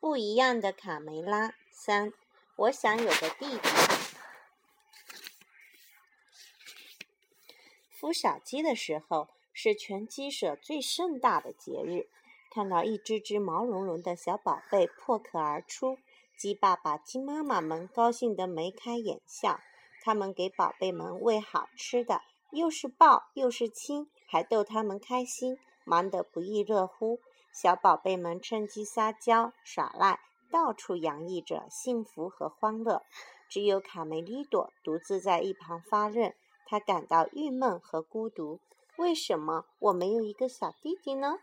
不一样的卡梅拉。三，我想有个弟弟。孵小鸡的时候是全鸡舍最盛大的节日。看到一只只毛茸茸的小宝贝破壳而出，鸡爸爸、鸡妈妈们高兴得眉开眼笑。他们给宝贝们喂好吃的，又是抱又是亲，还逗他们开心，忙得不亦乐乎。小宝贝们趁机撒娇耍赖。到处洋溢着幸福和欢乐，只有卡梅利多独自在一旁发愣。他感到郁闷和孤独。为什么我没有一个小弟弟呢？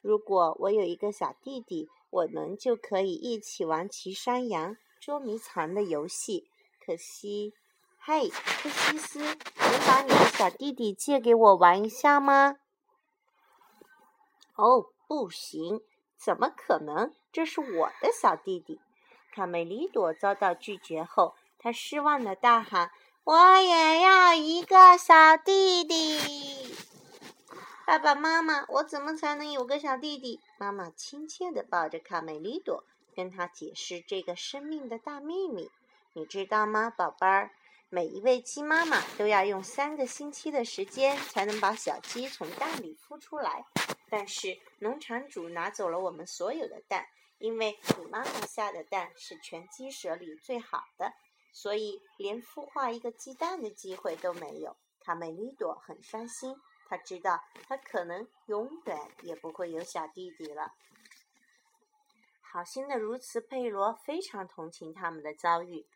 如果我有一个小弟弟，我们就可以一起玩骑山羊、捉迷藏的游戏。可惜，嘿，克西斯，能把你的小弟弟借给我玩一下吗？哦，不行。怎么可能？这是我的小弟弟。卡梅利多遭到拒绝后，他失望的大喊：“我也要一个小弟弟！”爸爸妈妈，我怎么才能有个小弟弟？妈妈亲切地抱着卡梅利多，跟他解释这个生命的大秘密。你知道吗，宝贝儿？每一位鸡妈妈都要用三个星期的时间才能把小鸡从蛋里孵出来。但是农场主拿走了我们所有的蛋，因为你妈妈下的蛋是全鸡舍里最好的，所以连孵化一个鸡蛋的机会都没有。卡梅利多很伤心，他知道他可能永远也不会有小弟弟了。好心的如此佩罗非常同情他们的遭遇。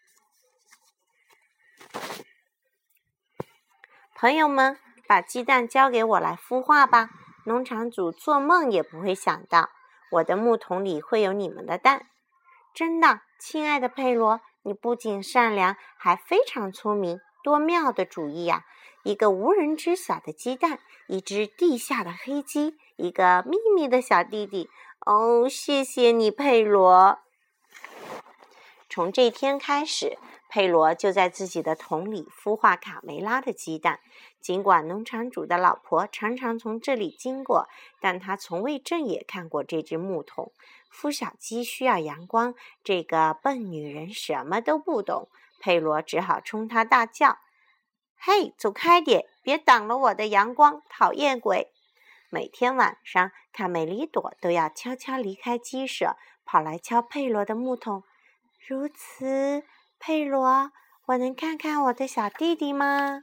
朋友们，把鸡蛋交给我来孵化吧。农场主做梦也不会想到，我的木桶里会有你们的蛋。真的，亲爱的佩罗，你不仅善良，还非常聪明，多妙的主意呀！一个无人知晓的鸡蛋，一只地下的黑鸡，一个秘密的小弟弟。哦，谢谢你，佩罗。从这天开始。佩罗就在自己的桶里孵化卡梅拉的鸡蛋。尽管农场主的老婆常常从这里经过，但他从未正眼看过这只木桶。孵小鸡需要阳光，这个笨女人什么都不懂。佩罗只好冲她大叫：“嘿，走开点，别挡了我的阳光，讨厌鬼！”每天晚上，卡梅利多都要悄悄离开鸡舍，跑来敲佩罗的木桶。如此。佩罗，我能看看我的小弟弟吗？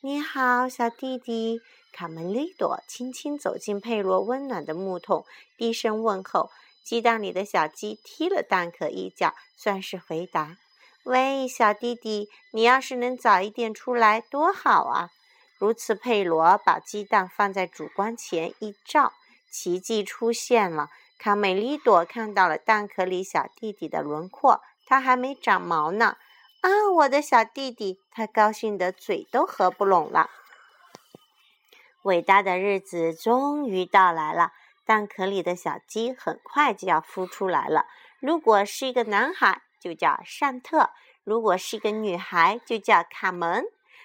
你好，小弟弟。卡梅利多轻轻走进佩罗温暖的木桶，低声问候。鸡蛋里的小鸡踢了蛋壳一脚，算是回答。喂，小弟弟，你要是能早一点出来，多好啊！如此，佩罗把鸡蛋放在主光前一照，奇迹出现了。卡梅利多看到了蛋壳里小弟弟的轮廓。他还没长毛呢，啊，我的小弟弟！他高兴得嘴都合不拢了。伟大的日子终于到来了，蛋壳里的小鸡很快就要孵出来了。如果是一个男孩，就叫尚特；如果是一个女孩，就叫卡门。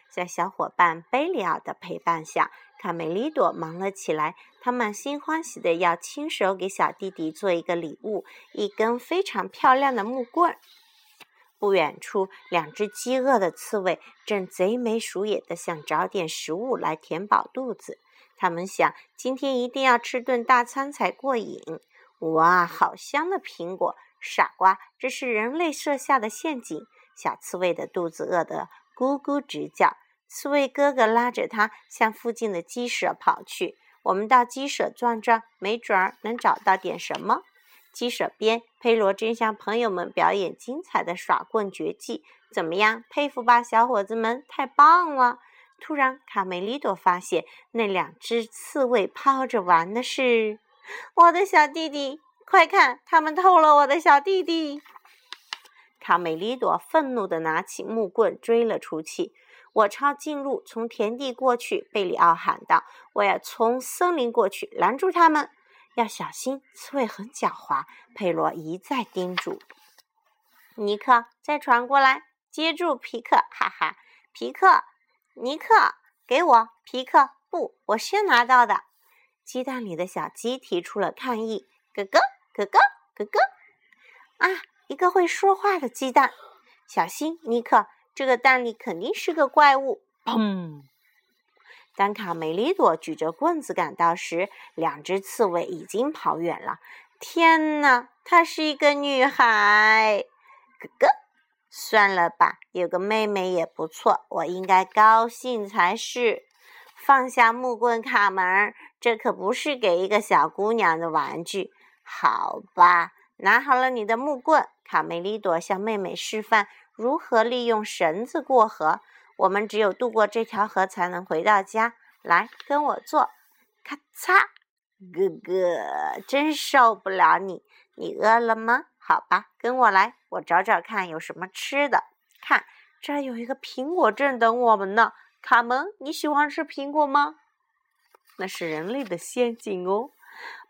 在小伙伴贝里奥的陪伴下，卡梅利多忙了起来。他满心欢喜的要亲手给小弟弟做一个礼物——一根非常漂亮的木棍。不远处，两只饥饿的刺猬正贼眉鼠眼的想找点食物来填饱肚子。他们想，今天一定要吃顿大餐才过瘾。哇，好香的苹果！傻瓜，这是人类设下的陷阱。小刺猬的肚子饿得。咕咕直叫，刺猬哥哥拉着它向附近的鸡舍跑去。我们到鸡舍转转，没准儿能找到点什么。鸡舍边，佩罗正向朋友们表演精彩的耍棍绝技。怎么样，佩服吧，小伙子们？太棒了！突然，卡梅利多发现那两只刺猬抛着玩的是我的小弟弟。快看，他们偷了我的小弟弟！卡梅利多愤怒地拿起木棍追了出去。我抄近路从田地过去，贝里奥喊道：“我要从森林过去，拦住他们，要小心，刺猬很狡猾。”佩罗一再叮嘱。尼克，再传过来，接住皮克！哈哈，皮克，尼克，给我皮克！不，我先拿到的。鸡蛋里的小鸡提出了抗议。哥哥，咯咯咯咯！啊，一个会说话的鸡蛋！小心，尼克，这个蛋里肯定是个怪物！砰！当卡梅利多举着棍子赶到时，两只刺猬已经跑远了。天哪，她是一个女孩！哥哥，算了吧，有个妹妹也不错，我应该高兴才是。放下木棍，卡门，这可不是给一个小姑娘的玩具。好吧，拿好了你的木棍，卡梅利多向妹妹示范如何利用绳子过河。我们只有渡过这条河，才能回到家。来，跟我做，咔嚓！哥哥，真受不了你！你饿了吗？好吧，跟我来，我找找看有什么吃的。看，这儿有一个苹果正等我们呢。卡门，你喜欢吃苹果吗？那是人类的陷阱哦。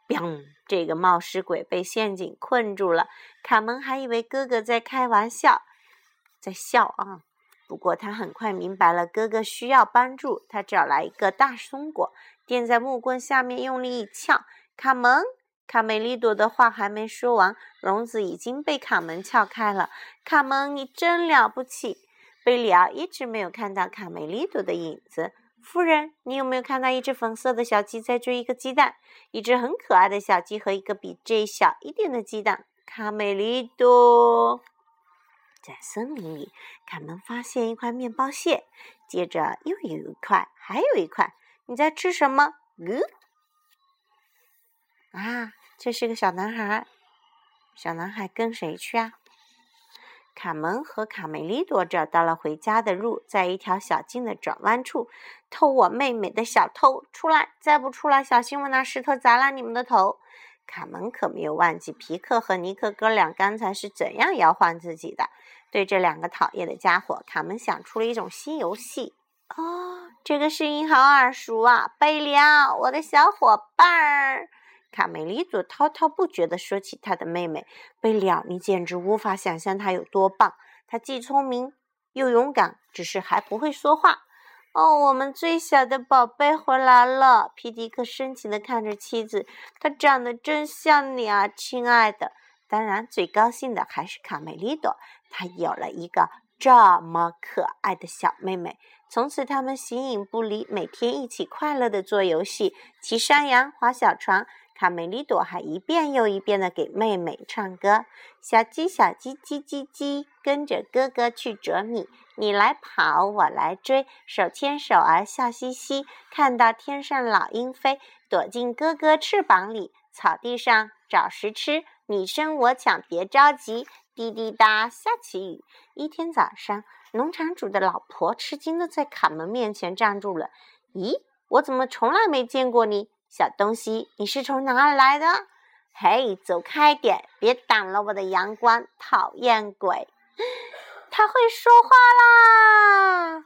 砰！这个冒失鬼被陷阱困住了。卡门还以为哥哥在开玩笑，在笑啊。不过他很快明白了，哥哥需要帮助。他找来一个大松果，垫在木棍下面，用力一撬。卡门，卡梅利多的话还没说完，笼子已经被卡门撬开了。卡门，你真了不起！贝里奥一直没有看到卡梅利多的影子。夫人，你有没有看到一只粉色的小鸡在追一个鸡蛋？一只很可爱的小鸡和一个比这小一点的鸡蛋。卡梅利多。在森林里，卡门发现一块面包屑，接着又有一块，还有一块。你在吃什么？嗯，啊，这是个小男孩。小男孩跟谁去啊？卡门和卡梅利多找到了回家的路，在一条小径的转弯处，偷我妹妹的小偷出来！再不出来，小心我拿石头砸烂你们的头！卡门可没有忘记皮克和尼克哥俩刚才是怎样摇晃自己的。对这两个讨厌的家伙，卡门想出了一种新游戏。哦，这个声音好耳熟啊！贝里奥，我的小伙伴儿。卡梅利多滔滔不绝地说起他的妹妹贝里奥，你简直无法想象她有多棒。她既聪明又勇敢，只是还不会说话。哦，我们最小的宝贝回来了！皮迪克深情地看着妻子，她长得真像你啊，亲爱的。当然，最高兴的还是卡梅利多，她有了一个这么可爱的小妹妹。从此，他们形影不离，每天一起快乐地做游戏，骑山羊，划小船。卡梅利多还一遍又一遍地给妹妹唱歌：“小鸡，小鸡，叽叽叽，跟着哥哥去捉米，你来跑，我来追，手牵手儿笑嘻嘻。看到天上老鹰飞，躲进哥哥翅膀里，草地上找食吃，你争我抢，别着急。滴滴答，下起雨。一天早上，农场主的老婆吃惊地在卡门面前站住了：“咦，我怎么从来没见过你？”小东西，你是从哪儿来的？嘿，走开点，别挡了我的阳光！讨厌鬼，它会说话啦！